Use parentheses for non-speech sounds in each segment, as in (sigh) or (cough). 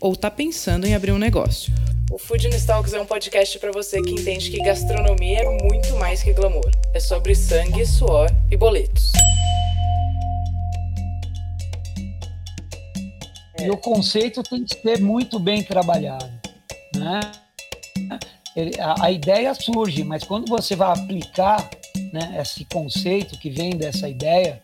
ou está pensando em abrir um negócio. O Food Talks é um podcast para você que entende que gastronomia é muito mais que glamour. É sobre sangue, suor e boletos. E o conceito tem que ser muito bem trabalhado, né? Ele, a, a, ideia surge, mas quando você vai aplicar né, esse conceito que vem dessa ideia,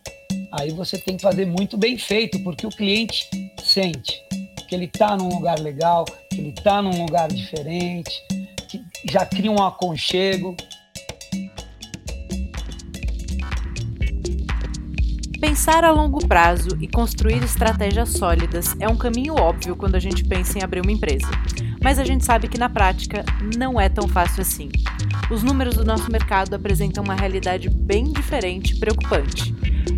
aí você tem que fazer muito bem feito, porque o cliente sente que ele está num lugar legal, que ele está num lugar diferente, que já cria um aconchego. Pensar a longo prazo e construir estratégias sólidas é um caminho óbvio quando a gente pensa em abrir uma empresa. Mas a gente sabe que na prática não é tão fácil assim. Os números do nosso mercado apresentam uma realidade bem diferente e preocupante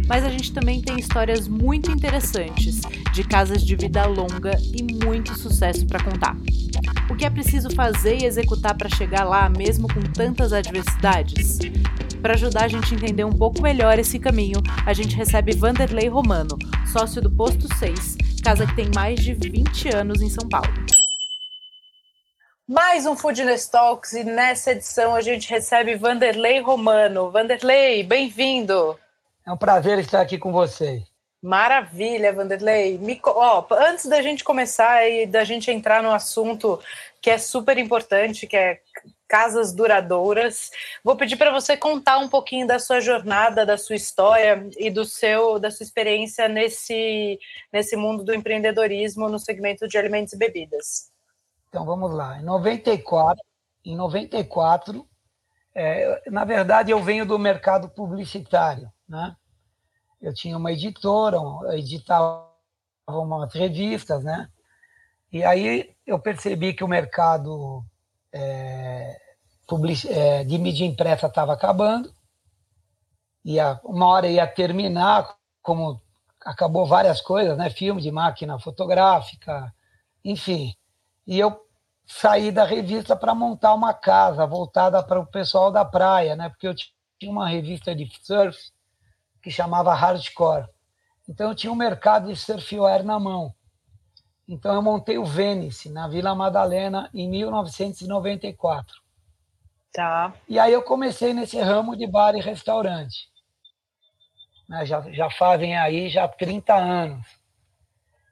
mas a gente também tem histórias muito interessantes de casas de vida longa e muito sucesso para contar. O que é preciso fazer e executar para chegar lá, mesmo com tantas adversidades? Para ajudar a gente a entender um pouco melhor esse caminho, a gente recebe Vanderlei Romano, sócio do Posto 6, casa que tem mais de 20 anos em São Paulo. Mais um Foodness Talks e nessa edição a gente recebe Vanderlei Romano. Vanderlei, bem-vindo! É um prazer estar aqui com vocês. Maravilha, Vanderlei. Me, ó, antes da gente começar e da gente entrar no assunto que é super importante, que é casas duradouras, vou pedir para você contar um pouquinho da sua jornada, da sua história e do seu da sua experiência nesse nesse mundo do empreendedorismo no segmento de alimentos e bebidas. Então vamos lá. Em 94, em 94, é, na verdade eu venho do mercado publicitário né? Eu tinha uma editora, editava umas revistas, né? E aí eu percebi que o mercado é, é, de mídia impressa estava acabando, ia, uma hora ia terminar, como acabou várias coisas, né? Filme de máquina fotográfica, enfim. E eu saí da revista para montar uma casa voltada para o pessoal da praia, né? Porque eu tinha uma revista de surf que chamava Hardcore. Então eu tinha um mercado de surfwear na mão. Então eu montei o Venice na Vila Madalena em 1994. Tá. E aí eu comecei nesse ramo de bar e restaurante. Né, já, já fazem aí já 30 anos.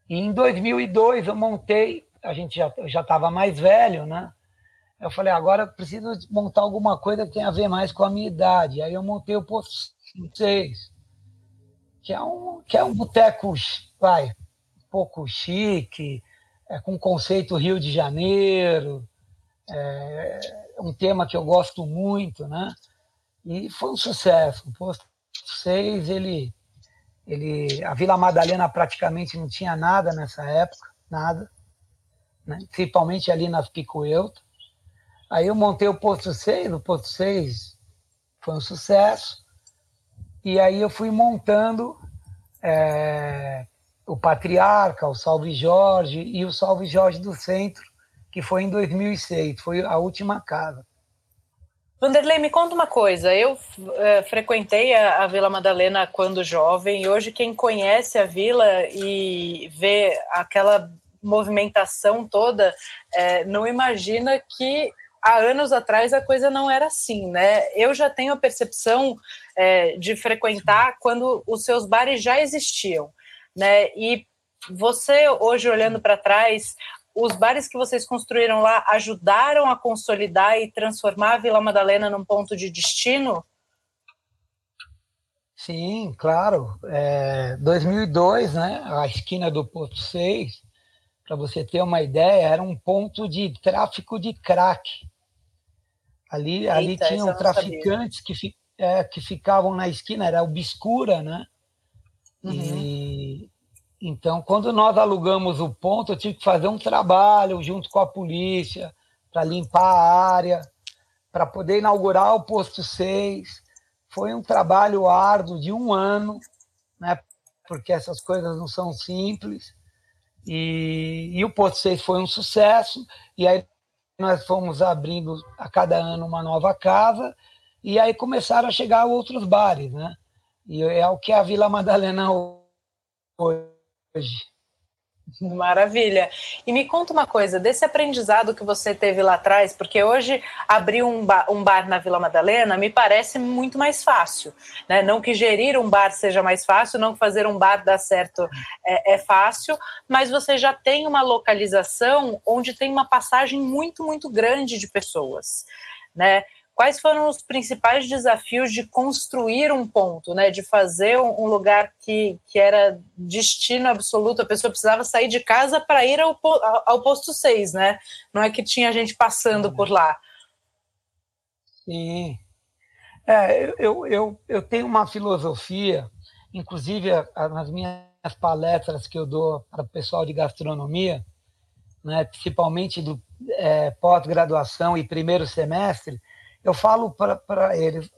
E em 2002 eu montei, a gente já já estava mais velho, né? Eu falei, agora eu preciso montar alguma coisa que tenha a ver mais com a minha idade. Aí eu montei o Posto 6 que é um, que é um boteco, vai, um pouco chique, é, com conceito Rio de Janeiro, é, um tema que eu gosto muito, né? E foi um sucesso. O posto 6, ele, ele, a Vila Madalena praticamente não tinha nada nessa época, nada, né? principalmente ali nas Picoeuta. Aí eu montei o posto 6, o posto 6 foi um sucesso. E aí eu fui montando é, o Patriarca, o Salve Jorge e o Salve Jorge do Centro, que foi em 2006, foi a última casa. Vanderlei, me conta uma coisa. Eu é, frequentei a, a, Vila Madalena quando jovem, e hoje quem conhece a vila e vê aquela movimentação toda, é, não imagina que há anos atrás a coisa não era assim, né? Eu já tenho a percepção é, de frequentar quando os seus bares já existiam, né? E você hoje olhando para trás, os bares que vocês construíram lá ajudaram a consolidar e transformar a Vila Madalena num ponto de destino? Sim, claro. É, 2002, né? A esquina do Porto 6, para você ter uma ideia, era um ponto de tráfico de crack. Ali, Eita, ali tinham traficantes que, é, que ficavam na esquina, era obscura, né? Uhum. E então, quando nós alugamos o ponto, eu tive que fazer um trabalho junto com a polícia para limpar a área, para poder inaugurar o posto 6. foi um trabalho árduo de um ano, né? Porque essas coisas não são simples. E, e o Posto 6 foi um sucesso. E aí nós fomos abrindo a cada ano uma nova casa. E aí começaram a chegar outros bares, né? E é o que é a Vila Madalena hoje. (laughs) Maravilha. E me conta uma coisa, desse aprendizado que você teve lá atrás, porque hoje abrir um bar, um bar na Vila Madalena me parece muito mais fácil. Né? Não que gerir um bar seja mais fácil, não que fazer um bar dar certo é, é fácil, mas você já tem uma localização onde tem uma passagem muito, muito grande de pessoas. Né? Quais foram os principais desafios de construir um ponto, né? De fazer um lugar que, que era destino absoluto, a pessoa precisava sair de casa para ir ao, ao posto 6, né? Não é que tinha gente passando por lá. Sim. É, eu, eu, eu tenho uma filosofia, inclusive nas minhas palestras que eu dou para o pessoal de gastronomia, né, principalmente do é, pós-graduação e primeiro semestre, eu falo para eles: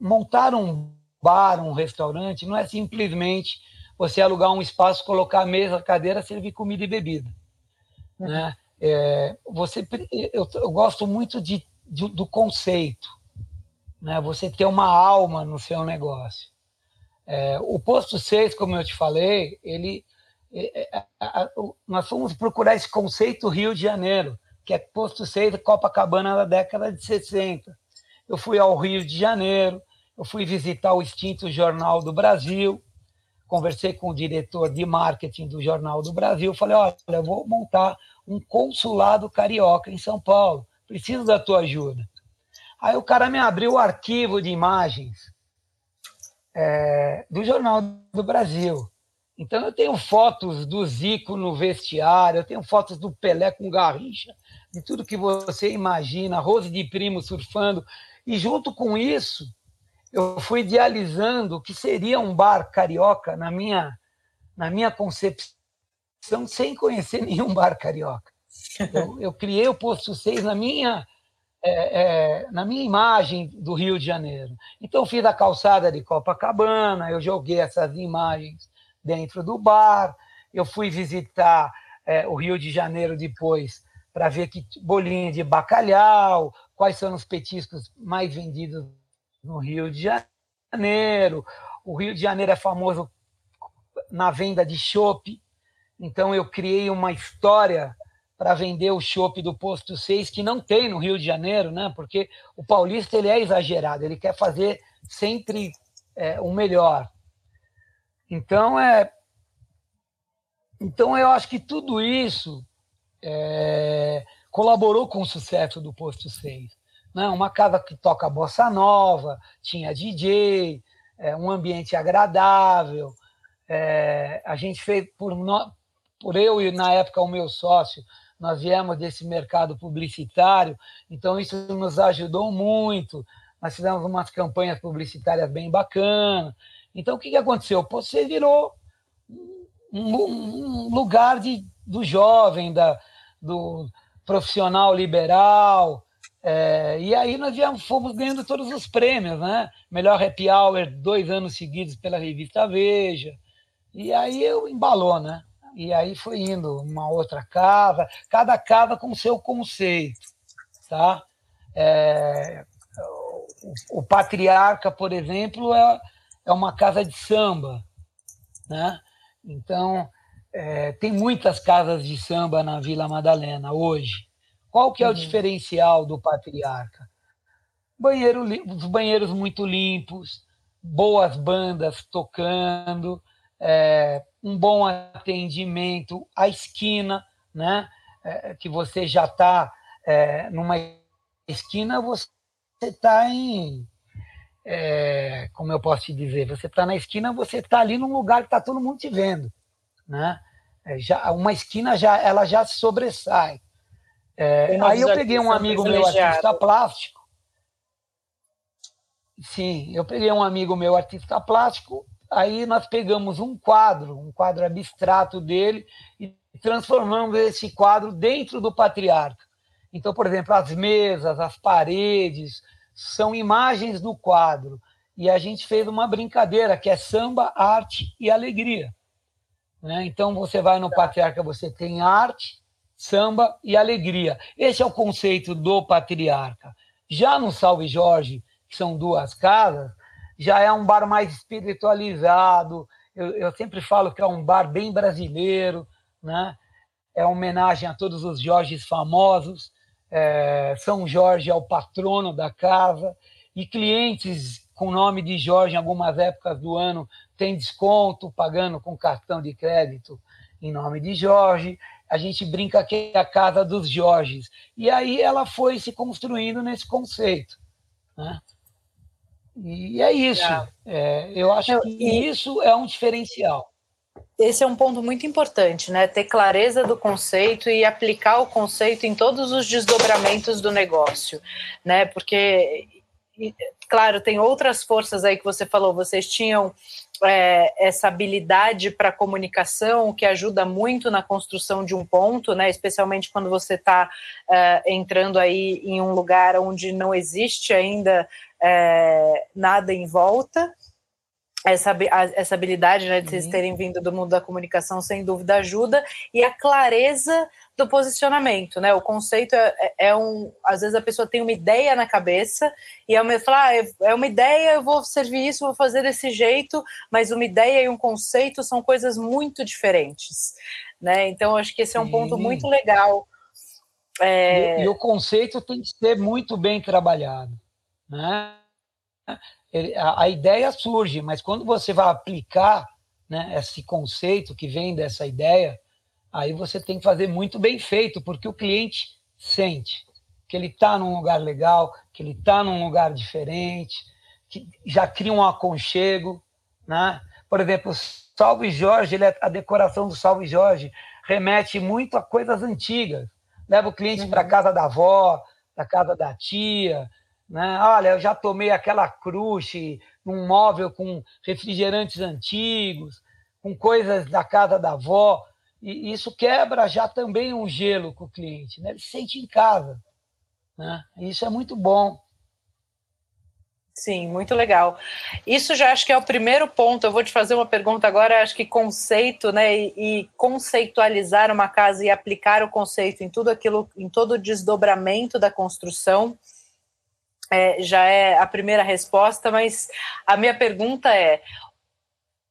montar um bar, um restaurante, não é simplesmente você alugar um espaço, colocar mesa, cadeira, servir comida e bebida. Uhum. Né? É, você, eu, eu, gosto muito de, de, do conceito, né? você ter uma alma no seu negócio. É, o posto 6, como eu te falei, ele, é, é, nós fomos procurar esse conceito Rio de Janeiro que é posto 6 Copacabana da década de 60. Eu fui ao Rio de Janeiro, eu fui visitar o extinto Jornal do Brasil, conversei com o diretor de marketing do Jornal do Brasil, falei, olha, eu vou montar um consulado carioca em São Paulo, preciso da tua ajuda. Aí o cara me abriu o arquivo de imagens é, do Jornal do Brasil. Então eu tenho fotos do Zico no vestiário, eu tenho fotos do Pelé com Garrincha, de tudo que você imagina, Rose de Primo surfando. E junto com isso, eu fui idealizando o que seria um bar carioca na minha, na minha concepção, sem conhecer (laughs) nenhum bar carioca. Eu, eu criei o Posto 6 na minha, é, é, na minha imagem do Rio de Janeiro. Então, fiz a calçada de Copacabana, eu joguei essas imagens dentro do bar. Eu fui visitar é, o Rio de Janeiro depois para ver que bolinha de bacalhau, quais são os petiscos mais vendidos no Rio de Janeiro. O Rio de Janeiro é famoso na venda de chopp, então eu criei uma história para vender o chopp do posto 6 que não tem no Rio de Janeiro, né? Porque o paulista ele é exagerado, ele quer fazer sempre é, o melhor. Então, é, então eu acho que tudo isso é, colaborou com o sucesso do Posto 6. Né? Uma casa que toca bossa nova, tinha DJ, é, um ambiente agradável. É, a gente fez, por, no, por eu e na época o meu sócio, nós viemos desse mercado publicitário, então isso nos ajudou muito. Nós fizemos umas campanhas publicitárias bem bacanas. Então, o que, que aconteceu? Você virou um, um lugar de, do jovem, da, do profissional liberal. É, e aí nós já fomos ganhando todos os prêmios, né? Melhor happy hour dois anos seguidos pela revista Veja. E aí eu embalou, né? E aí foi indo uma outra casa, cada casa com seu conceito, tá? É, o, o patriarca, por exemplo, é, é uma casa de samba, né? Então, é, tem muitas casas de samba na Vila Madalena hoje. Qual que é o uhum. diferencial do Patriarca? Banheiro, os banheiros muito limpos, boas bandas tocando, é, um bom atendimento, a esquina, né? É, que você já está é, numa esquina, você está em é, como eu posso te dizer, você está na esquina, você está ali num lugar que está todo mundo te vendo, né? É, já, uma esquina já, ela já se sobressai. É, aí eu peguei um amigo meu artista plástico. Sim, eu peguei um amigo meu artista plástico. Aí nós pegamos um quadro, um quadro abstrato dele e transformamos esse quadro dentro do patriarca. Então, por exemplo, as mesas, as paredes, são imagens do quadro. e a gente fez uma brincadeira que é samba, arte e alegria. Né? Então você vai no Patriarca, você tem arte, samba e alegria. Esse é o conceito do Patriarca. Já no Salve Jorge, que são duas casas, já é um bar mais espiritualizado. Eu, eu sempre falo que é um bar bem brasileiro, né? É homenagem a todos os Jorges famosos. É, São Jorge é o patrono da casa e clientes com nome de Jorge em algumas épocas do ano têm desconto pagando com cartão de crédito em nome de Jorge. A gente brinca que é a casa dos Jorges. E aí ela foi se construindo nesse conceito. Né? E é isso. É, eu acho que isso é um diferencial. Esse é um ponto muito importante, né? Ter clareza do conceito e aplicar o conceito em todos os desdobramentos do negócio, né? Porque, claro, tem outras forças aí que você falou. Vocês tinham é, essa habilidade para comunicação que ajuda muito na construção de um ponto, né? Especialmente quando você está é, entrando aí em um lugar onde não existe ainda é, nada em volta. Essa, essa habilidade né, de vocês uhum. terem vindo do mundo da comunicação, sem dúvida, ajuda, e a clareza do posicionamento, né? O conceito é, é, é um. Às vezes a pessoa tem uma ideia na cabeça e é uma, fala, ah, é, é uma ideia, eu vou servir isso, vou fazer desse jeito, mas uma ideia e um conceito são coisas muito diferentes, né? Então, acho que esse é um Sim. ponto muito legal. É... E, e o conceito tem que ser muito bem trabalhado. Né? Ele, a, a, ideia surge, mas quando você vai aplicar né, esse conceito que vem dessa ideia, aí você tem que fazer muito bem feito, porque o cliente sente que ele está num lugar legal, que ele está num lugar diferente, que já cria um aconchego. Né? Por exemplo, o Salve Jorge, ele é, a decoração do Salve Jorge remete muito a coisas antigas. Leva o cliente uhum. para casa da avó, para casa da tia, né? Olha, eu já tomei aquela crush num móvel com refrigerantes antigos, com coisas da casa da avó. E isso quebra já também um gelo com o cliente. Né? Ele se sente em casa. Né? Isso é muito bom. Sim, muito legal. Isso já acho que é o primeiro ponto. Eu vou te fazer uma pergunta agora. Acho que conceito, né, e, conceitualizar uma casa e aplicar o conceito em tudo aquilo, em todo o desdobramento da construção é, já é a primeira resposta, mas a minha pergunta é: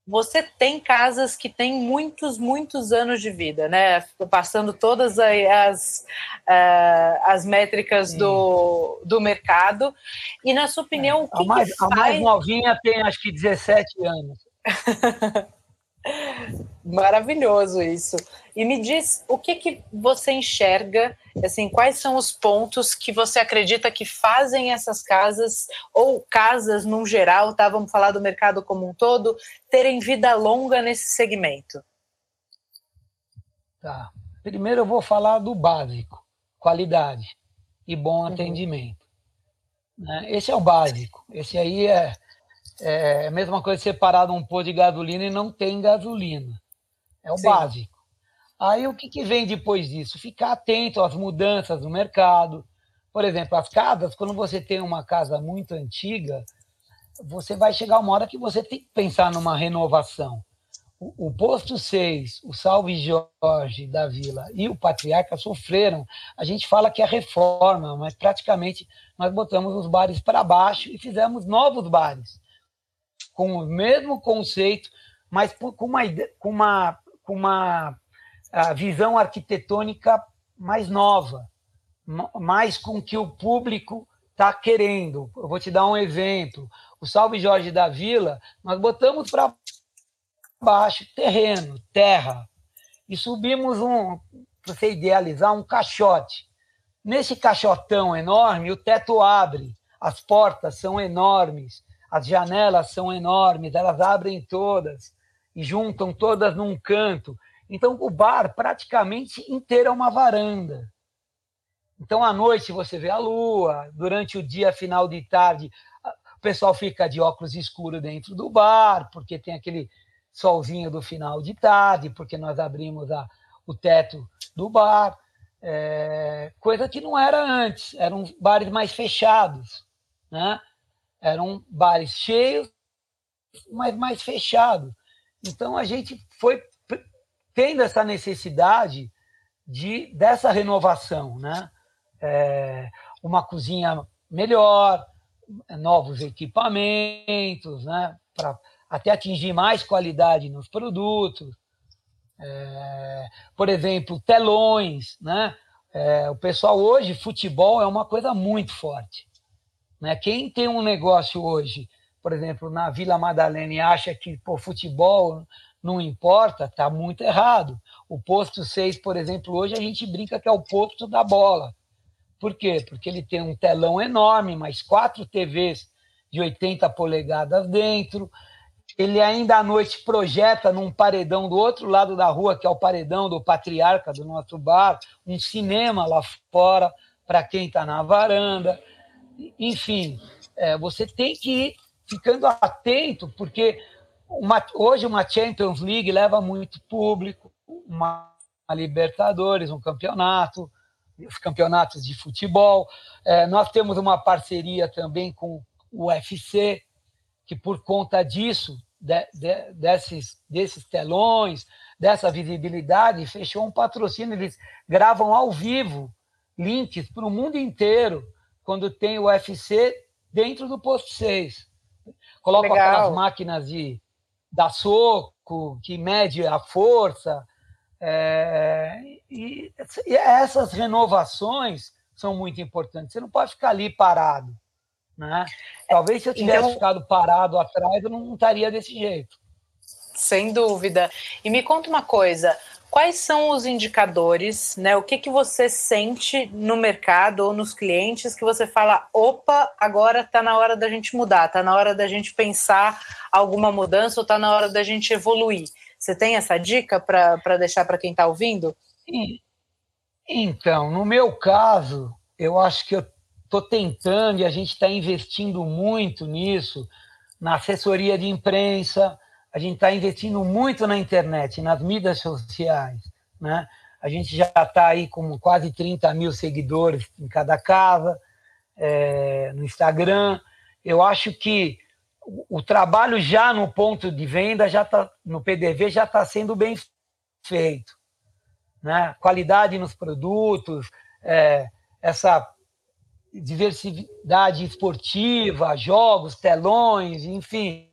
você tem casas que têm muitos, muitos anos de vida, né? Passando todas as, uh, as métricas do, do mercado. E, na sua opinião, é. o que, a, mais, que faz... a mais novinha tem acho que 17 anos. (laughs) Maravilhoso isso. E me diz o que, que você enxerga, assim, quais são os pontos que você acredita que fazem essas casas, ou casas num geral, tá? Vamos falar do mercado como um todo, terem vida longa nesse segmento? Tá. Primeiro eu vou falar do básico, qualidade e bom uhum. atendimento. Né? Esse é o básico. Esse aí é é a mesma coisa separar um pôr de gasolina e não tem gasolina. É o Sim. básico. Aí o que, que vem depois disso? Ficar atento às mudanças no mercado. Por exemplo, as casas, quando você tem uma casa muito antiga, você vai chegar uma hora que você tem que pensar numa renovação. O, o posto 6, o Salve Jorge da Vila e o Patriarca sofreram. A gente fala que é reforma, mas praticamente nós botamos os bares para baixo e fizemos novos bares com o mesmo conceito, mas com uma, com uma, com uma visão arquitetônica mais nova, mais com que o público está querendo. Eu vou te dar um exemplo. O Salve Jorge da Vila, nós botamos para baixo terreno, terra, e subimos um, para você idealizar, um caixote. Nesse caixotão enorme, o teto abre, as portas são enormes, as janelas são enormes, elas abrem todas e juntam todas num canto. Então, o bar praticamente inteiro é uma varanda. Então, à noite você vê a lua, durante o dia, final de tarde, o pessoal fica de óculos escuros dentro do bar, porque tem aquele solzinho do final de tarde, porque nós abrimos a, o teto do bar. É, coisa que não era antes, eram bares mais fechados. Né? Eram bares cheios, mas mais fechados. Então a gente foi tendo essa necessidade de dessa renovação, né? É, uma cozinha melhor, novos equipamentos, né? Para até atingir mais qualidade nos produtos. É, por exemplo, telões, né? É, o pessoal hoje, futebol é uma coisa muito forte. Né? Quem tem um negócio hoje, por exemplo, na Vila Madalena e acha que pô, futebol não importa, está muito errado. O posto 6, por exemplo, hoje a gente brinca que é o posto da bola. Por quê? Porque ele tem um telão enorme, mais quatro TVs de 80 polegadas dentro. Ele ainda à noite projeta num paredão do outro lado da rua, que é o paredão do Patriarca do nosso bar, um cinema lá fora para quem está na varanda. Enfim, é, você tem que ir ficando atento, porque uma, hoje uma Champions League leva muito público, uma, uma Libertadores, um campeonato, os campeonatos de futebol. É, nós temos uma parceria também com o UFC, que por conta disso, de, de, desses, desses telões, dessa visibilidade, fechou um patrocínio. Eles gravam ao vivo links para o mundo inteiro quando tem o UFC dentro do posto 6. Colocam aquelas máquinas de dar soco, que mede a força. É, e, e, essas renovações são muito importantes. Você não pode ficar ali parado. Né? Talvez se eu tivesse então, ficado parado atrás, eu não estaria desse jeito. Sem dúvida. E me conta uma coisa: quais são os indicadores, né? O que, que você sente no mercado ou nos clientes que você fala, opa, agora está na hora da gente mudar, está na hora da gente pensar alguma mudança ou está na hora da gente evoluir? Você tem essa dica para deixar para quem está ouvindo? Então, no meu caso, eu acho que eu estou tentando e a gente está investindo muito nisso, na assessoria de imprensa, a gente está investindo muito na internet, nas mídias sociais. Né? A gente já está aí com quase 30 mil seguidores em cada casa, é, no Instagram. Eu acho que o, trabalho já no ponto de venda, já tá, no PDV, já está sendo bem feito. Né? Qualidade nos produtos, é, essa diversidade esportiva, jogos, telões, enfim.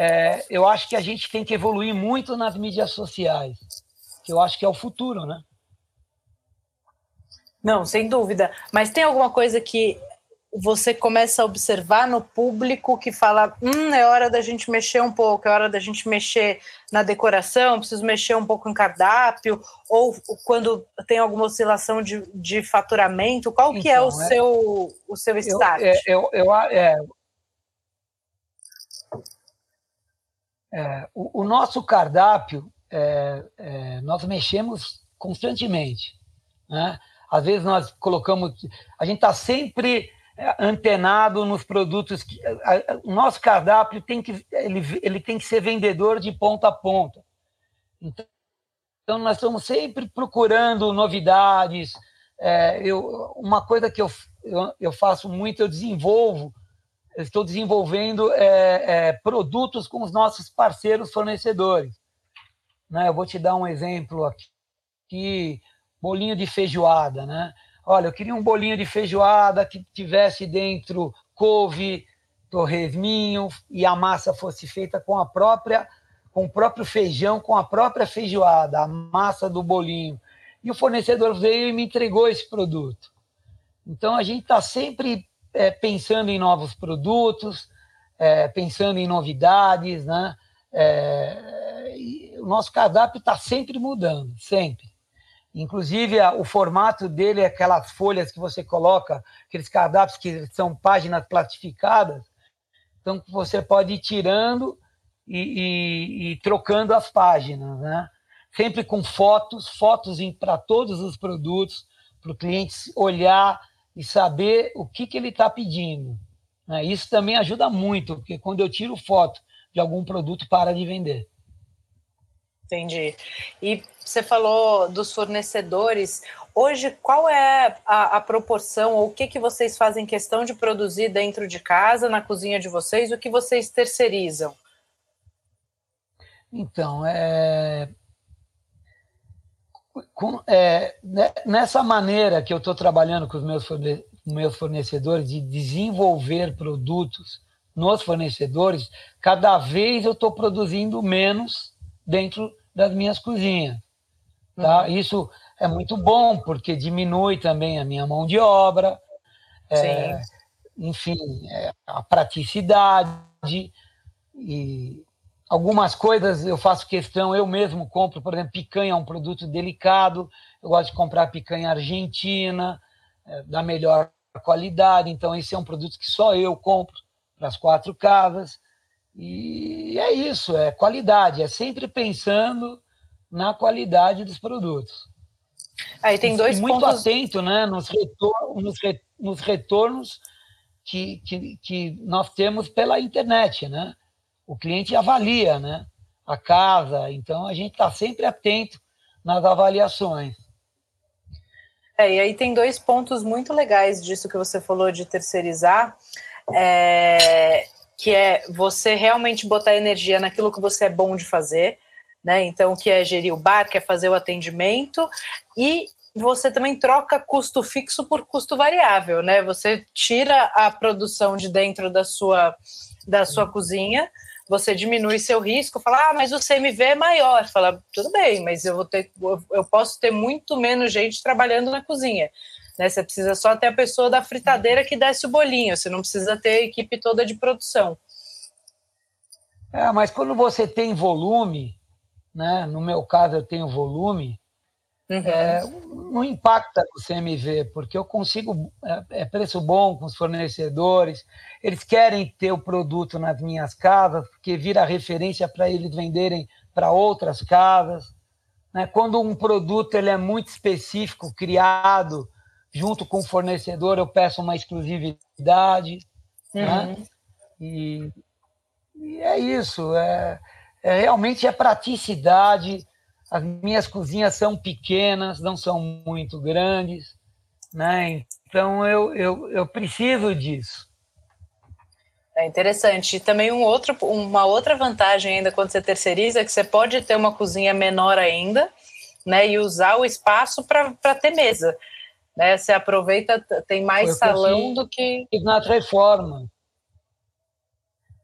É, eu acho que a gente tem que evoluir muito nas mídias sociais, que eu acho que é o futuro, né? Não, sem dúvida. Mas tem alguma coisa que você começa a observar no público que fala: hum, é hora da gente mexer um pouco, é hora da gente mexer na decoração, preciso mexer um pouco em cardápio, ou quando tem alguma oscilação de, de faturamento, qual então, que é o então, é, seu o seu start? Eu, é, eu, eu, é, é, o, o, nosso cardápio, é, é, nós mexemos constantemente. Né? Às vezes nós colocamos. A gente está sempre antenado nos produtos. Que, a, a, o nosso cardápio tem que, ele, ele tem que ser vendedor de ponta a ponta. Então, então nós estamos sempre procurando novidades. É, eu, uma coisa que eu, eu, eu, faço muito, eu desenvolvo, estou desenvolvendo é, é, produtos com os nossos parceiros fornecedores. Né? Eu vou te dar um exemplo aqui, bolinho de feijoada, né? Olha, eu queria um bolinho de feijoada que tivesse dentro couve, torresminho e a massa fosse feita com a própria com o próprio feijão, com a própria feijoada, a massa do bolinho. E o fornecedor veio e me entregou esse produto. Então a gente está sempre é, pensando em novos produtos, é, pensando em novidades, né? É, o nosso cardápio está sempre mudando, sempre. Inclusive, o formato dele é aquelas folhas que você coloca, aqueles cardápios que são páginas plastificadas. Então, você pode ir tirando e, e, e trocando as páginas, né? Sempre com fotos, fotos para todos os produtos, para o cliente olhar e saber o que, que ele está pedindo. Né? Isso também ajuda muito, porque quando eu tiro foto de algum produto, para de vender. Entendi. E você falou dos fornecedores. Hoje, qual é a, a, proporção ou o que, que vocês fazem questão de produzir dentro de casa, na cozinha de vocês, o que vocês terceirizam? Então, é, com, é, né, nessa maneira que eu estou trabalhando com os meus, forne meus fornecedores de desenvolver produtos nos fornecedores, cada vez eu estou produzindo menos dentro das minhas cozinhas. Tá? Uhum. Isso é muito bom, porque diminui também a minha mão de obra, é, enfim, é, a praticidade e algumas coisas eu faço questão, eu mesmo compro, por exemplo, picanha é um produto delicado, eu gosto de comprar picanha argentina, é, da melhor qualidade, então esse é um produto que só eu compro para as quatro casas. E é isso, é qualidade, é sempre pensando na qualidade dos produtos. Aí tem dois e muito pontos... atento né, nos, retor nos, re nos retornos que, que, que nós temos pela internet. Né? O cliente avalia né, a casa, então a gente está sempre atento nas avaliações. É, e aí tem dois pontos muito legais disso que você falou de terceirizar. É, que é você realmente botar energia naquilo que você é bom de fazer, né? Então, que é gerir o bar, que é fazer o atendimento, e você também troca custo fixo por custo variável, né? Você tira a produção de dentro da sua, da sua cozinha, você diminui seu risco, fala, ah, mas o CMV é maior. Fala, tudo bem, mas eu vou ter, eu posso ter muito menos gente trabalhando na cozinha. Né? Você precisa só ter a pessoa da fritadeira que desce o bolinho, você não precisa ter a equipe toda de produção. É, mas quando você tem volume, né? no meu caso eu tenho volume, uhum. é, não impacta o CMV, porque eu consigo, é, é, preço bom com os fornecedores, eles querem ter o produto nas minhas casas, porque vira referência para eles venderem para outras casas. Né? Quando um produto ele é muito específico, criado junto com o fornecedor, eu peço uma exclusividade. Né? Uhum. Né? E, e, é isso. É, é, realmente é praticidade. As minhas cozinhas são pequenas, não são muito grandes. Né? Então, eu, eu, eu preciso disso. É interessante. E também um outro, uma outra vantagem ainda quando você terceiriza é que você pode ter uma cozinha menor ainda, né? E usar o espaço para ter mesa né? Você aproveita, tem mais salão do que. Na reforma.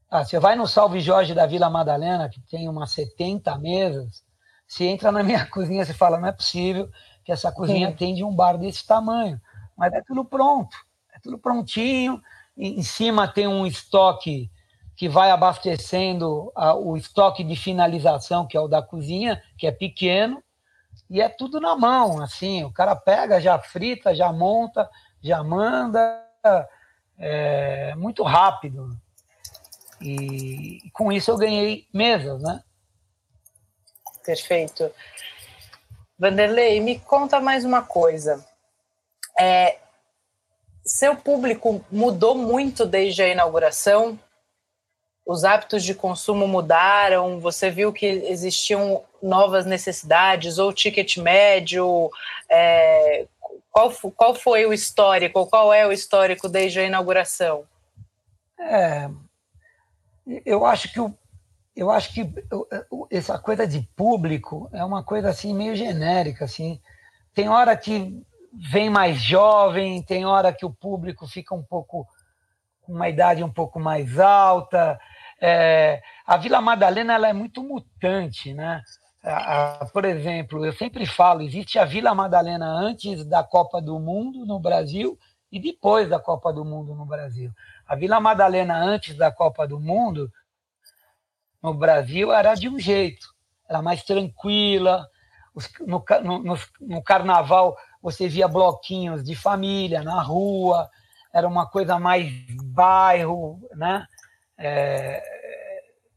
Ah, você vai no Salve Jorge da Vila Madalena, que tem umas 70 mesas, você entra na minha (laughs) cozinha e fala, não é possível que essa cozinha Sim. tenha um bar desse tamanho. Mas é tudo pronto, é tudo prontinho. Em cima tem um estoque que vai abastecendo a, o estoque de finalização, que é o da cozinha, que é pequeno, e é tudo na mão, assim, o cara pega, já frita, já monta, já manda, é muito rápido. E com isso eu ganhei mesas, né? Perfeito. Vanderlei, me conta mais uma coisa. É, seu público mudou muito desde a inauguração? os hábitos de consumo mudaram? Você viu que existiam novas necessidades ou ticket médio? É, qual, qual foi o histórico? Qual é o histórico desde a inauguração? É, eu acho que o, eu acho que essa coisa de público é uma coisa assim meio genérica assim. Tem hora que vem mais jovem, tem hora que o público fica um pouco com uma idade um pouco mais alta, é, a Vila Madalena ela é muito mutante, né? Por exemplo, eu sempre falo, existe a Vila Madalena antes da Copa do Mundo no Brasil e depois da Copa do Mundo no Brasil. A Vila Madalena antes da Copa do Mundo no Brasil era de um jeito, era mais tranquila. no, no, no carnaval você via bloquinhos de família na rua, era uma coisa mais bairro, né? é,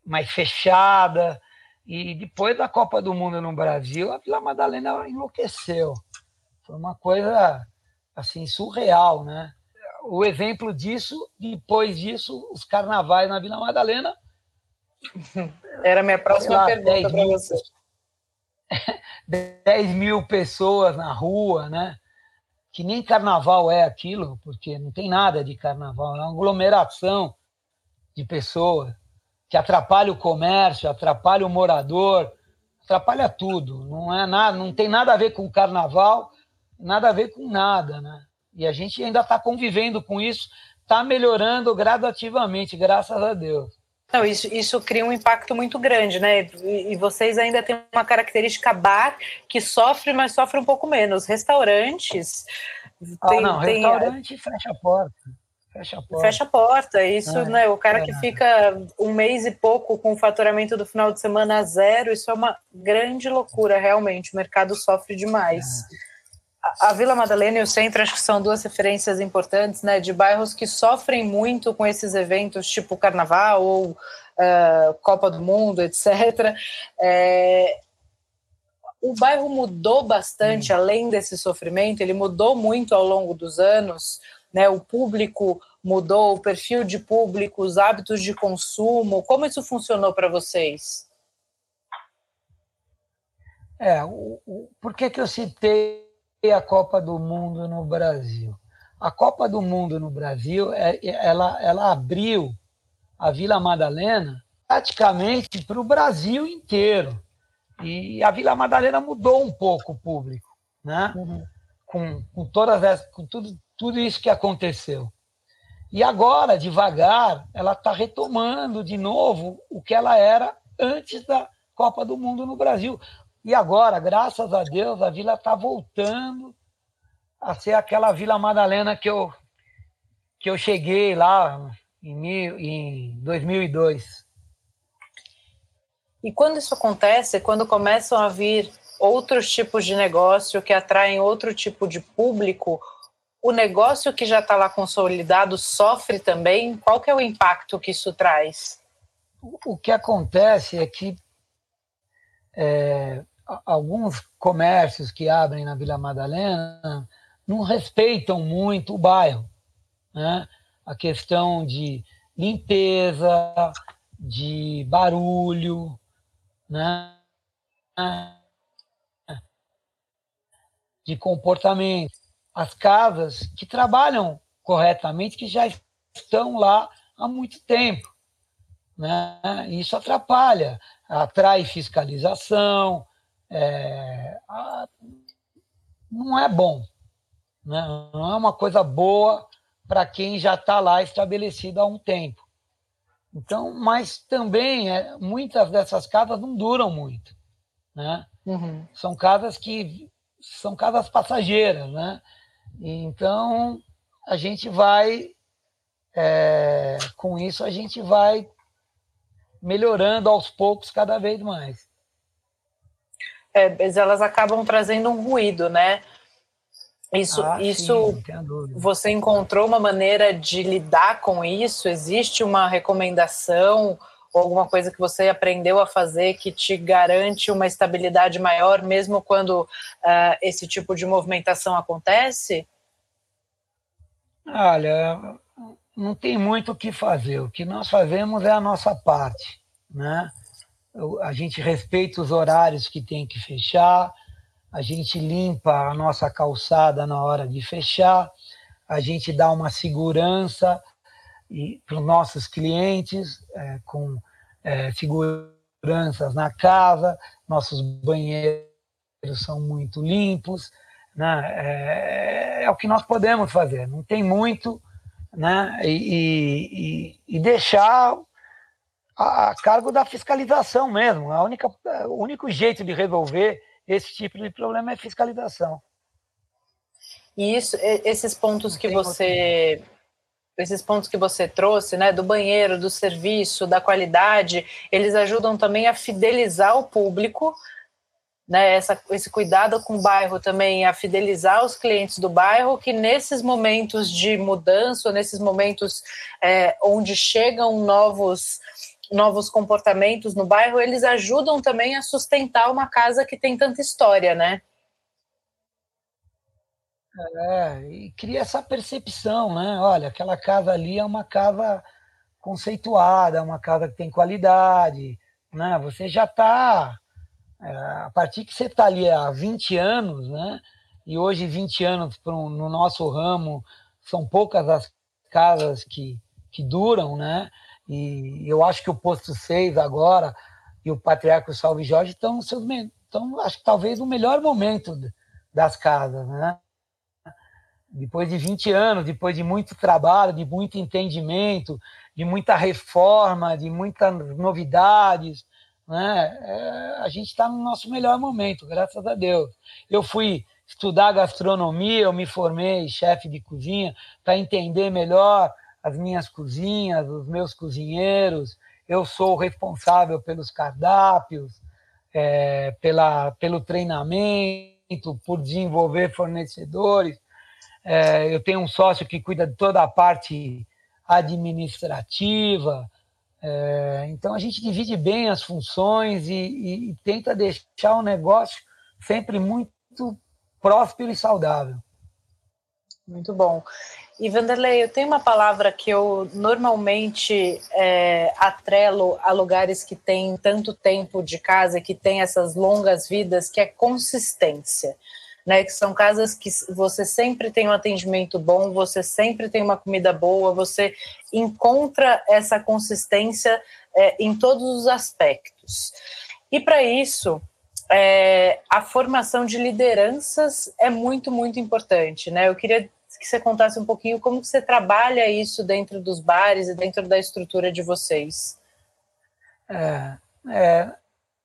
mais fechada. E depois da Copa do Mundo no Brasil, a Vila Madalena enlouqueceu. Foi uma coisa assim surreal, né? O exemplo disso, depois disso, os carnavais na Vila Madalena. Era a minha próxima lá, pergunta para você. (laughs) 10 mil pessoas na rua, né? Que nem carnaval é aquilo, porque não tem nada de carnaval, é uma aglomeração de pessoas que atrapalha o comércio, atrapalha o morador, atrapalha tudo. Não é nada, não tem nada a ver com carnaval, nada a ver com nada, né? E a gente ainda está convivendo com isso, está melhorando gradativamente, graças a Deus. Não, isso, isso cria um impacto muito grande, né? E, e vocês ainda têm uma característica bar que sofre, mas sofre um pouco menos. Restaurantes. Ah, tem, não, tem, restaurante fecha a porta. Fecha a porta. Fecha a porta. Isso, é, né? O cara é. que fica um mês e pouco com o faturamento do final de semana a zero, isso é uma grande loucura, realmente. O mercado sofre demais. É. A Vila Madalena e o centro acho que são duas referências importantes, né, de bairros que sofrem muito com esses eventos, tipo Carnaval ou uh, Copa do Mundo, etc. É, o bairro mudou bastante, hum. além desse sofrimento, ele mudou muito ao longo dos anos, né? O público mudou, o perfil de público, os hábitos de consumo. Como isso funcionou para vocês? É, o, o, por que, que eu citei a Copa do Mundo no Brasil? A Copa do Mundo no Brasil, é, ela, ela abriu a Vila Madalena praticamente para o Brasil inteiro. E a Vila Madalena mudou um pouco o público, né? Uhum. Com, com todas essas, com tudo, tudo isso que aconteceu. E agora, devagar, ela está retomando de novo o que ela era antes da Copa do Mundo no Brasil. E agora, graças a Deus, a vila está voltando a ser aquela Vila Madalena que eu, que eu cheguei lá em, mil, em 2002. E quando isso acontece, quando começam a vir outros tipos de negócio que atraem outro tipo de público, o negócio que já está lá consolidado sofre também? Qual que é o impacto que isso traz? O que acontece é que é, alguns comércios que abrem na Vila Madalena não respeitam muito o bairro. Né? A questão de limpeza, de barulho, né? de comportamento as casas que trabalham corretamente, que já estão lá há muito tempo. Né? Isso atrapalha, atrai fiscalização, é, a, não é bom. Né? Não é uma coisa boa para quem já está lá estabelecido há um tempo. Então, mas também é, muitas dessas casas não duram muito, né? Uhum. São casas que são casas passageiras, né? Então, a gente vai, é, com isso, a gente vai melhorando aos poucos cada vez mais. É, elas acabam trazendo um ruído, né? Isso, ah, isso sim, você encontrou uma maneira de lidar com isso? Existe uma recomendação ou alguma coisa que você aprendeu a fazer que te garante uma estabilidade maior, mesmo quando uh, esse tipo de movimentação acontece? Olha, não tem muito o que fazer. O que nós fazemos é a nossa parte, né? A gente respeita os horários que tem que fechar, a gente limpa a nossa calçada na hora de fechar, a gente dá uma segurança para os nossos clientes, é, com é, seguranças na casa, nossos banheiros são muito limpos, né? é, é o que nós podemos fazer, não tem muito, né? e, e, e deixar a, a cargo da fiscalização mesmo. A única, o único jeito de resolver esse tipo de problema é fiscalização. E isso, esses pontos que você esses pontos que você trouxe, né, do banheiro, do serviço, da qualidade, eles ajudam também a fidelizar o público, né, essa, esse cuidado com o bairro também, a fidelizar os clientes do bairro, que nesses momentos de mudança, nesses momentos é, onde chegam novos novos comportamentos no bairro, eles ajudam também a sustentar uma casa que tem tanta história, né? É, e cria essa percepção, né? Olha, aquela casa ali é uma casa conceituada, é uma casa que tem qualidade, né? Você já está É, a partir que você está ali há 20 anos, né? E hoje 20 anos no nosso ramo são poucas as casas que, que duram, né? E eu acho que o posto 6 agora e o Patriarca Salve Jorge estão seus estão, acho que talvez o melhor momento das casas, né? Depois de 20 anos, depois de muito trabalho, de muito entendimento, de muita reforma, de muitas novidades, né? É, a gente está no nosso melhor momento, graças a Deus. Eu fui estudar gastronomia, eu me formei chefe de cozinha para entender melhor as minhas cozinhas, os meus cozinheiros. Eu sou responsável pelos cardápios, é, pela, pelo treinamento, por desenvolver fornecedores. É, eu tenho um sócio que cuida de toda a parte administrativa. É, então a gente divide bem as funções e, e, e tenta deixar o negócio sempre muito próspero e saudável. Muito bom. E Vanderlei, eu tenho uma palavra que eu normalmente é, atrelo a lugares que têm tanto tempo de casa, que tem essas longas vidas, que é consistência. Né, que são casas que você sempre tem um atendimento bom, você sempre tem uma comida boa, você encontra essa consistência é, em todos os aspectos. E para isso, é, a formação de lideranças é muito, muito importante. Né? Eu queria que você contasse um pouquinho como você trabalha isso dentro dos bares e dentro da estrutura de vocês. É, é,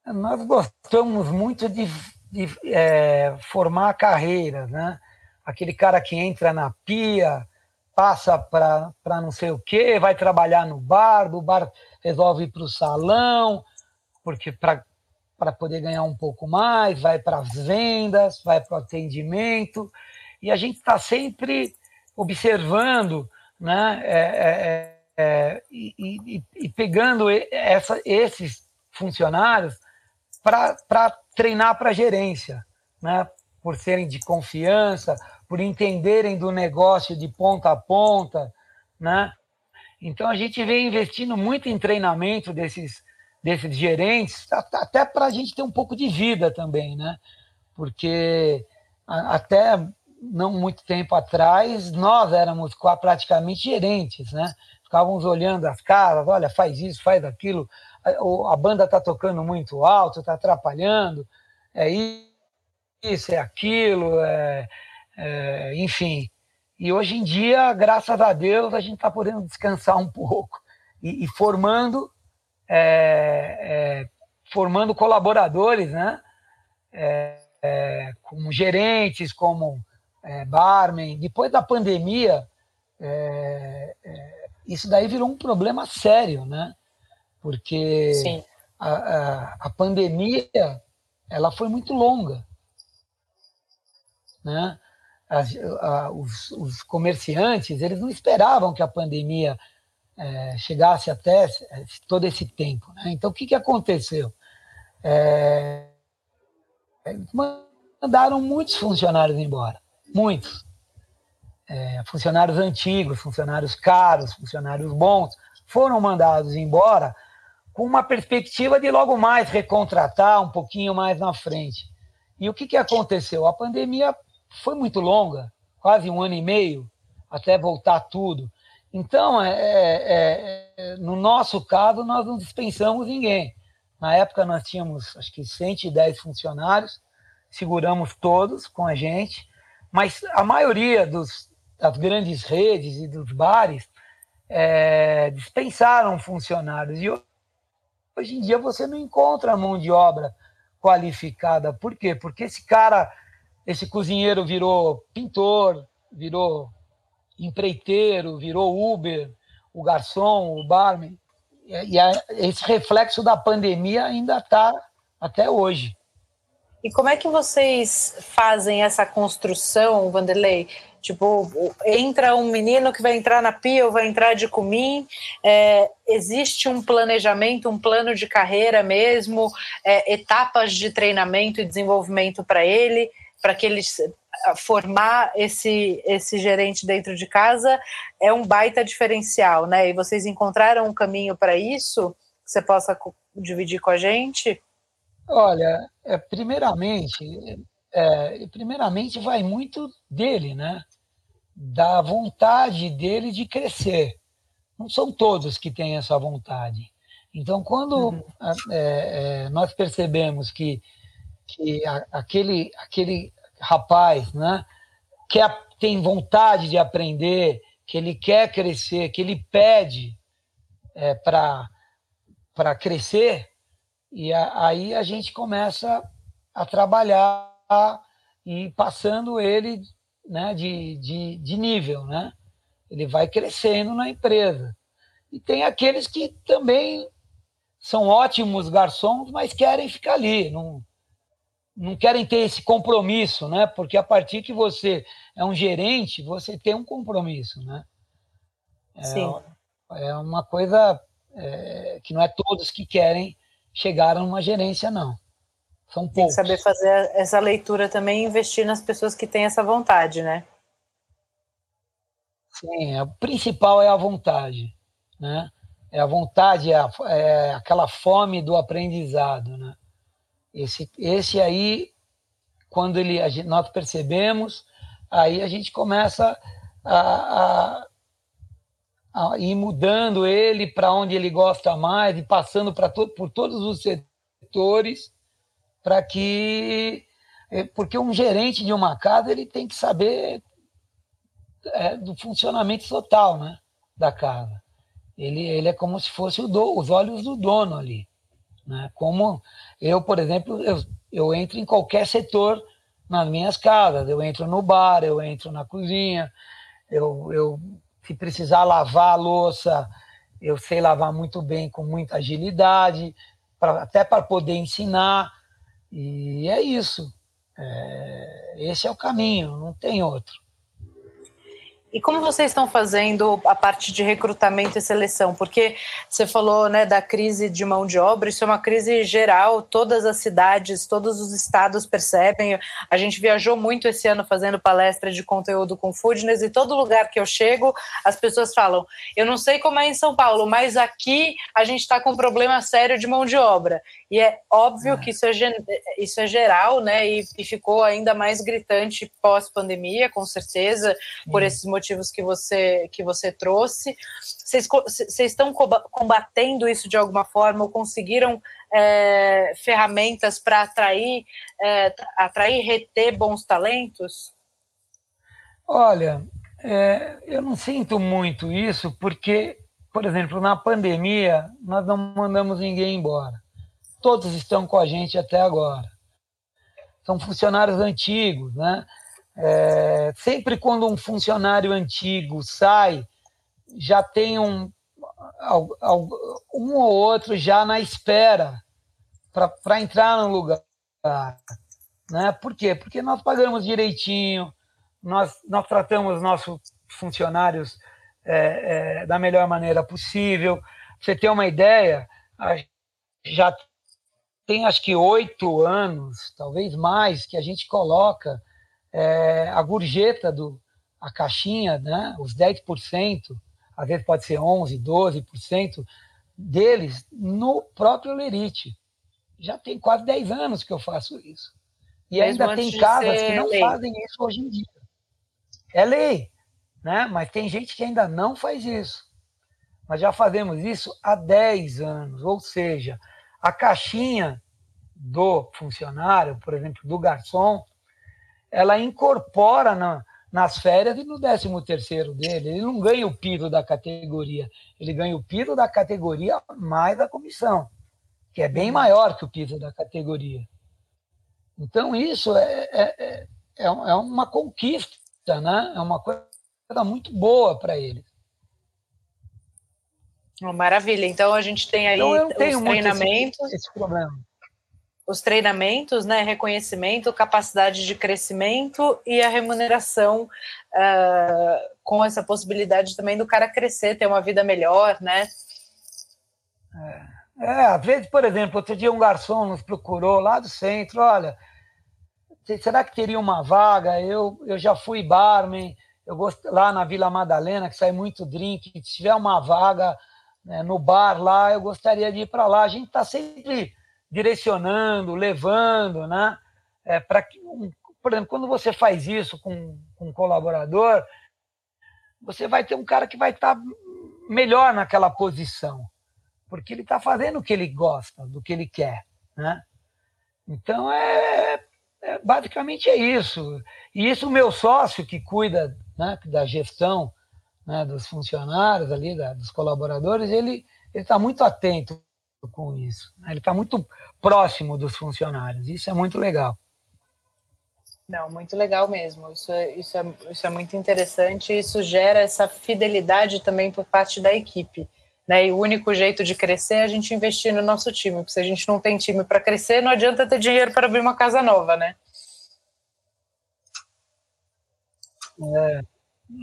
nós gostamos muito de, de é, formar carreiras, né? Aquele cara que entra na pia, passa para não sei o quê, vai trabalhar no bar, do bar resolve ir para o salão, porque para poder ganhar um pouco mais, vai para as vendas, vai para o atendimento e a gente está sempre observando né, é, é, é, e, e, e, pegando essa, esses funcionários para treinar para gerência, né, por serem de confiança, por entenderem do negócio de ponta a ponta. Né? Então, a gente vem investindo muito em treinamento desses, desses gerentes, até para a gente ter um pouco de vida também, né? porque até não muito tempo atrás, nós éramos praticamente gerentes, né? Ficávamos olhando as casas, olha, faz isso, faz aquilo, a, a banda está tocando muito alto, está atrapalhando, é isso, é aquilo, é, é, enfim. E hoje em dia, graças a Deus, a gente está podendo descansar um pouco e, e formando, é, é formando colaboradores, né? É, é, como gerentes, como é, barman. Depois da pandemia, é, é, isso daí virou um problema sério, né? Porque a, a, a, pandemia ela foi muito longa, né? A, os, os, comerciantes eles não esperavam que a pandemia é, chegasse até todo esse tempo. Né? Então, o que, que aconteceu? É, mandaram muitos funcionários embora muitos. É, funcionários antigos, funcionários caros, funcionários bons, foram mandados embora com uma perspectiva de logo mais recontratar um pouquinho mais na frente. E o que, que aconteceu? A pandemia foi muito longa, quase um ano e meio, até voltar tudo. Então, é, é, é, no nosso caso, nós não dispensamos ninguém. Na época, nós tínhamos, acho que 110 funcionários, seguramos todos com a gente, mas a maioria dos, das grandes redes e dos bares é, dispensaram funcionários. E hoje em dia você não encontra mão de obra qualificada. Por quê? Porque esse cara, esse cozinheiro virou pintor, virou empreiteiro, virou Uber, o garçom, o barman. E esse reflexo da pandemia ainda está até hoje. E como é que vocês fazem essa construção, Vanderlei? Tipo, entra um menino que vai entrar na pia ou vai entrar de comim, é, existe um planejamento, um plano de carreira mesmo, é, etapas de treinamento e desenvolvimento para ele, para que ele formar esse, esse gerente dentro de casa é um baita diferencial, né? E vocês encontraram um caminho para isso? Que você possa dividir com a gente? Olha, é, primeiramente, é, primeiramente vai muito dele, né? Da vontade dele de crescer. Não são todos que têm essa vontade. Então, quando uhum. é, é, nós percebemos que, que a, aquele, aquele rapaz né, quer, tem vontade de aprender, que ele quer crescer, que ele pede é, para crescer, e a, aí a gente começa a trabalhar e passando ele né, de, de, de nível, né? Ele vai crescendo na empresa. E tem aqueles que também são ótimos garçons, mas querem ficar ali, não, não querem ter esse compromisso, né? Porque a partir que você é um gerente, você tem um compromisso, né? É, Sim. é uma coisa é, que não é todos que querem chegar numa gerência, não. São poucos. Tem que saber fazer essa leitura também e investir nas pessoas que têm essa vontade, né? Sim, o principal é a vontade, né? É a vontade, é, a, é aquela fome do aprendizado, né? Esse, esse aí, quando ele, gente, nós percebemos, aí a gente começa a, a ir mudando ele para onde ele gosta mais e passando para to, por todos os setores para que é, porque um gerente de uma casa ele tem que saber é, do funcionamento total né, da casa. Ele, ele é como se fosse do, os olhos do dono ali. Né? Como eu, por exemplo, eu, eu entro em qualquer setor nas minhas casas. Eu entro no bar, eu entro na cozinha, eu, eu se precisar lavar a louça, eu sei lavar muito bem, com muita agilidade, pra, até para poder ensinar. E é isso. É, esse é o caminho, não tem outro. E como vocês estão fazendo a parte de recrutamento e seleção? Porque você falou né, da crise de mão de obra, isso é uma crise geral, todas as cidades, todos os estados percebem. A gente viajou muito esse ano fazendo palestra de conteúdo com Foodness e todo lugar que eu chego, as pessoas falam: eu não sei como é em São Paulo, mas aqui a gente está com um problema sério de mão de obra. E é óbvio é. que isso é, isso é geral, né? E, e ficou ainda mais gritante pós-pandemia, com certeza, por esses motivos que você, que você trouxe. Vocês, vocês estão combatendo isso de alguma forma ou conseguiram é, ferramentas para atrair, é, atrair reter bons talentos? Olha, é, eu não sinto muito isso, porque, por exemplo, na pandemia, nós não mandamos ninguém embora todos estão com a gente até agora. São funcionários antigos, né? É, sempre quando um funcionário antigo sai, já tem um, um ou outro já na espera para entrar no lugar. Né? Por quê? Porque nós pagamos direitinho, nós, nós tratamos nossos funcionários é, é, da melhor maneira possível. você ter uma ideia, já tem acho que oito anos, talvez mais, que a gente coloca é, a gorjeta, do, a caixinha, né, os 10%, às vezes pode ser 11%, 12% deles no próprio Lerite. Já tem quase 10 anos que eu faço isso. E Mesmo ainda tem casas que não lei. fazem isso hoje em dia. É lei, né? mas tem gente que ainda não faz isso. Nós já fazemos isso há 10 anos, ou seja, a caixinha do funcionário, por exemplo, do garçom, ela incorpora na, nas férias e no 13 terceiro dele. Ele não ganha o piso da categoria, ele ganha o piso da categoria mais a comissão, que é bem maior que o piso da categoria. Então, isso é, é, é, é, é uma conquista, né? é uma coisa muito boa para eles. Maravilha. Então a gente tem aí então, os treinamentos. Esse, esse problema. Os treinamentos, né, reconhecimento, capacidade de crescimento e a remuneração uh, com essa possibilidade também do cara crescer, ter uma vida melhor, né? É, é, às vezes, por exemplo, outro dia um garçom nos procurou lá do centro, olha, será que teria uma vaga? Eu, eu já fui barman, eu gosto lá na Vila Madalena, que sai muito drink, se tiver uma vaga, né, no bar lá, eu gostaria de ir para lá. A gente está sempre direcionando, levando, né? É, para que, por exemplo, quando você faz isso com, com um colaborador, você vai ter um cara que vai estar tá melhor naquela posição, porque ele está fazendo o que ele gosta, do que ele quer, né? Então é, é, basicamente é isso. E isso o meu sócio que cuida né, da gestão né, dos funcionários ali, da, dos colaboradores, ele está muito atento com isso. Ele está muito próximo dos funcionários. Isso é muito legal. Não, muito legal mesmo. Isso é, isso é, isso é muito interessante. Isso gera essa fidelidade também por parte da equipe. Né? E o único jeito de crescer é a gente investir no nosso time. Porque se a gente não tem time para crescer, não adianta ter dinheiro para abrir uma casa nova, né? É,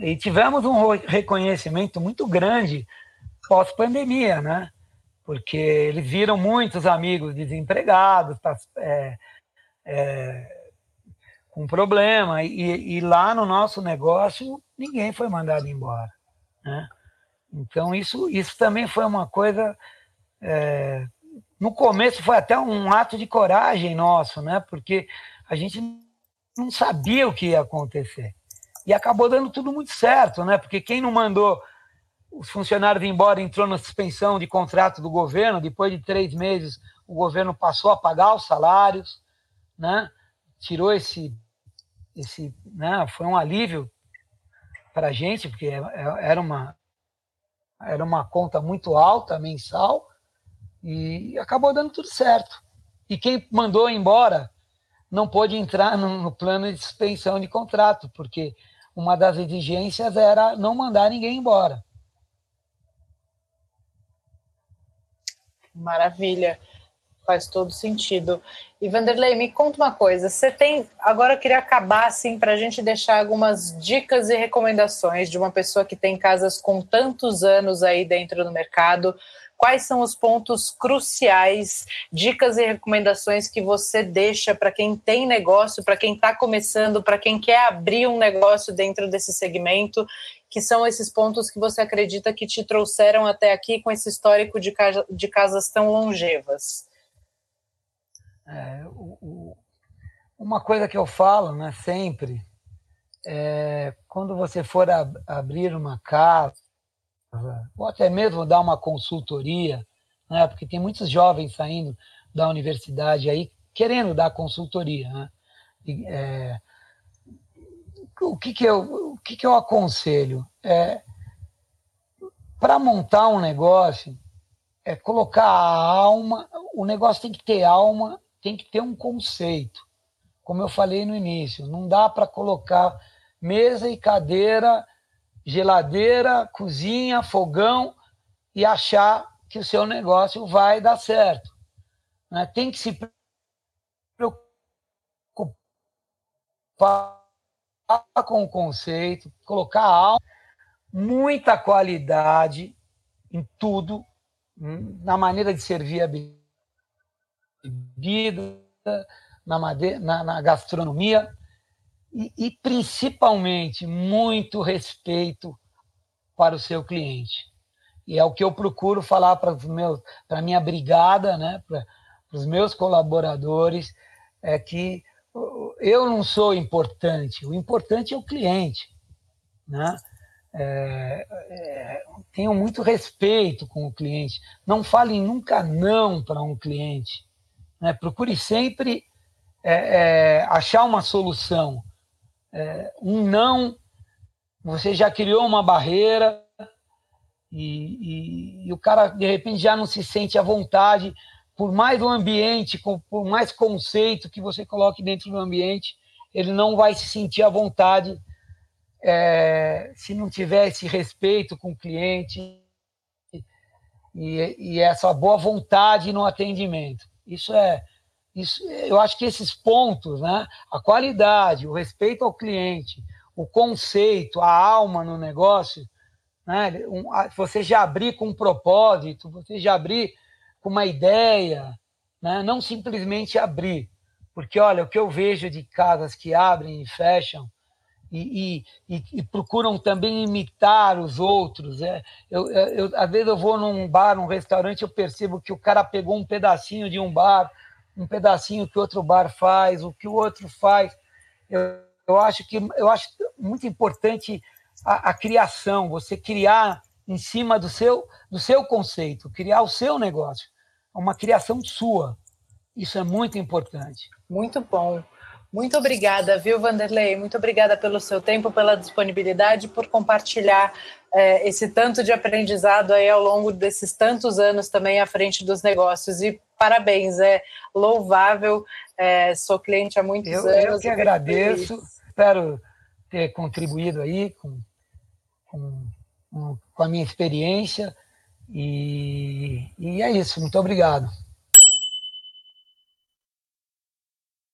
e tivemos um reconhecimento muito grande pós-pandemia, né? Porque eles viram muitos amigos desempregados, tá, é, é, com problema, e, e, lá no nosso negócio ninguém foi mandado embora, né? Então isso, isso também foi uma coisa. É, no começo foi até um ato de coragem nosso, né? Porque a gente não sabia o que ia acontecer. E acabou dando tudo muito certo, né? Porque quem não mandou os funcionários embora entrou na suspensão de contrato do governo. Depois de três meses, o governo passou a pagar os salários, né? Tirou esse, esse, né? Foi um alívio para a gente, porque é, é, era uma era uma conta muito alta mensal e acabou dando tudo certo. E quem mandou embora não pôde entrar no, no plano de suspensão de contrato, porque uma das exigências era não mandar ninguém embora. Maravilha, faz todo sentido. E Vanderlei, me conta uma coisa. Você tem. Agora eu queria acabar assim para a gente deixar algumas dicas e recomendações de uma pessoa que tem casas com tantos anos aí dentro do mercado quais são os pontos cruciais, dicas e recomendações que você deixa para quem tem negócio, para quem está começando, para quem quer abrir um negócio dentro desse segmento, que são esses pontos que você acredita que te trouxeram até aqui com esse histórico de, casa, de casas tão longevas? É, o, o, uma coisa que eu falo né, sempre é quando você for ab abrir uma casa, ou até mesmo dar uma consultoria, né? porque tem muitos jovens saindo da universidade aí querendo dar consultoria. Né? E, é, o que, que, eu, o que, que eu aconselho? É, Para montar um negócio, é colocar a alma, o negócio tem que ter alma, tem que ter um conceito. Como eu falei no início, não dá para colocar mesa e cadeira geladeira, cozinha, fogão e achar que o seu negócio vai dar certo. Né? Tem que se preocupar com o conceito, colocar alma, muita qualidade em tudo, hum, na maneira de servir a bebida, na, madeira, na, na gastronomia, e, e principalmente muito respeito para o seu cliente. E é o que eu procuro falar para a minha brigada, né, para os meus colaboradores, é que eu não sou importante, o importante é o cliente. Né? É, é, muito respeito com o cliente. Não falem nunca não para um cliente. Né? Procure sempre é, é achar uma solução é, um não, você já criou uma barreira e, e, e, o cara, de repente, já não se sente à vontade, por mais o ambiente, por mais conceito que você coloque dentro do ambiente, ele não vai se sentir à vontade é, se não tiver esse respeito com o cliente e, e essa boa vontade no atendimento. Isso é, isso, eu acho que esses pontos, né, a qualidade, o respeito ao cliente, o conceito, a alma no negócio, né, um, você já abrir com um propósito, você já abrir com uma ideia, né, não simplesmente abrir. Porque, olha, o que eu vejo de casas que abrem e fecham e, e, e, procuram também imitar os outros. É, eu, eu, às vezes eu vou num bar, num restaurante, eu percebo que o cara pegou um pedacinho de um bar, um pedacinho que outro bar faz, o que o outro faz. Eu, eu acho que eu acho muito importante a, a criação, você criar em cima do seu do seu conceito, criar o seu negócio, uma criação sua. Isso é muito importante. Muito bom. Muito obrigada, viu, Vanderlei? Muito obrigada pelo seu tempo, pela disponibilidade, por compartilhar é, esse tanto de aprendizado aí ao longo desses tantos anos também à frente dos negócios. E parabéns, é louvável. É, sou cliente há muitos eu, anos. Eu que agradeço. Espero ter contribuído aí com, com, com a minha experiência. E, e é isso. Muito obrigado.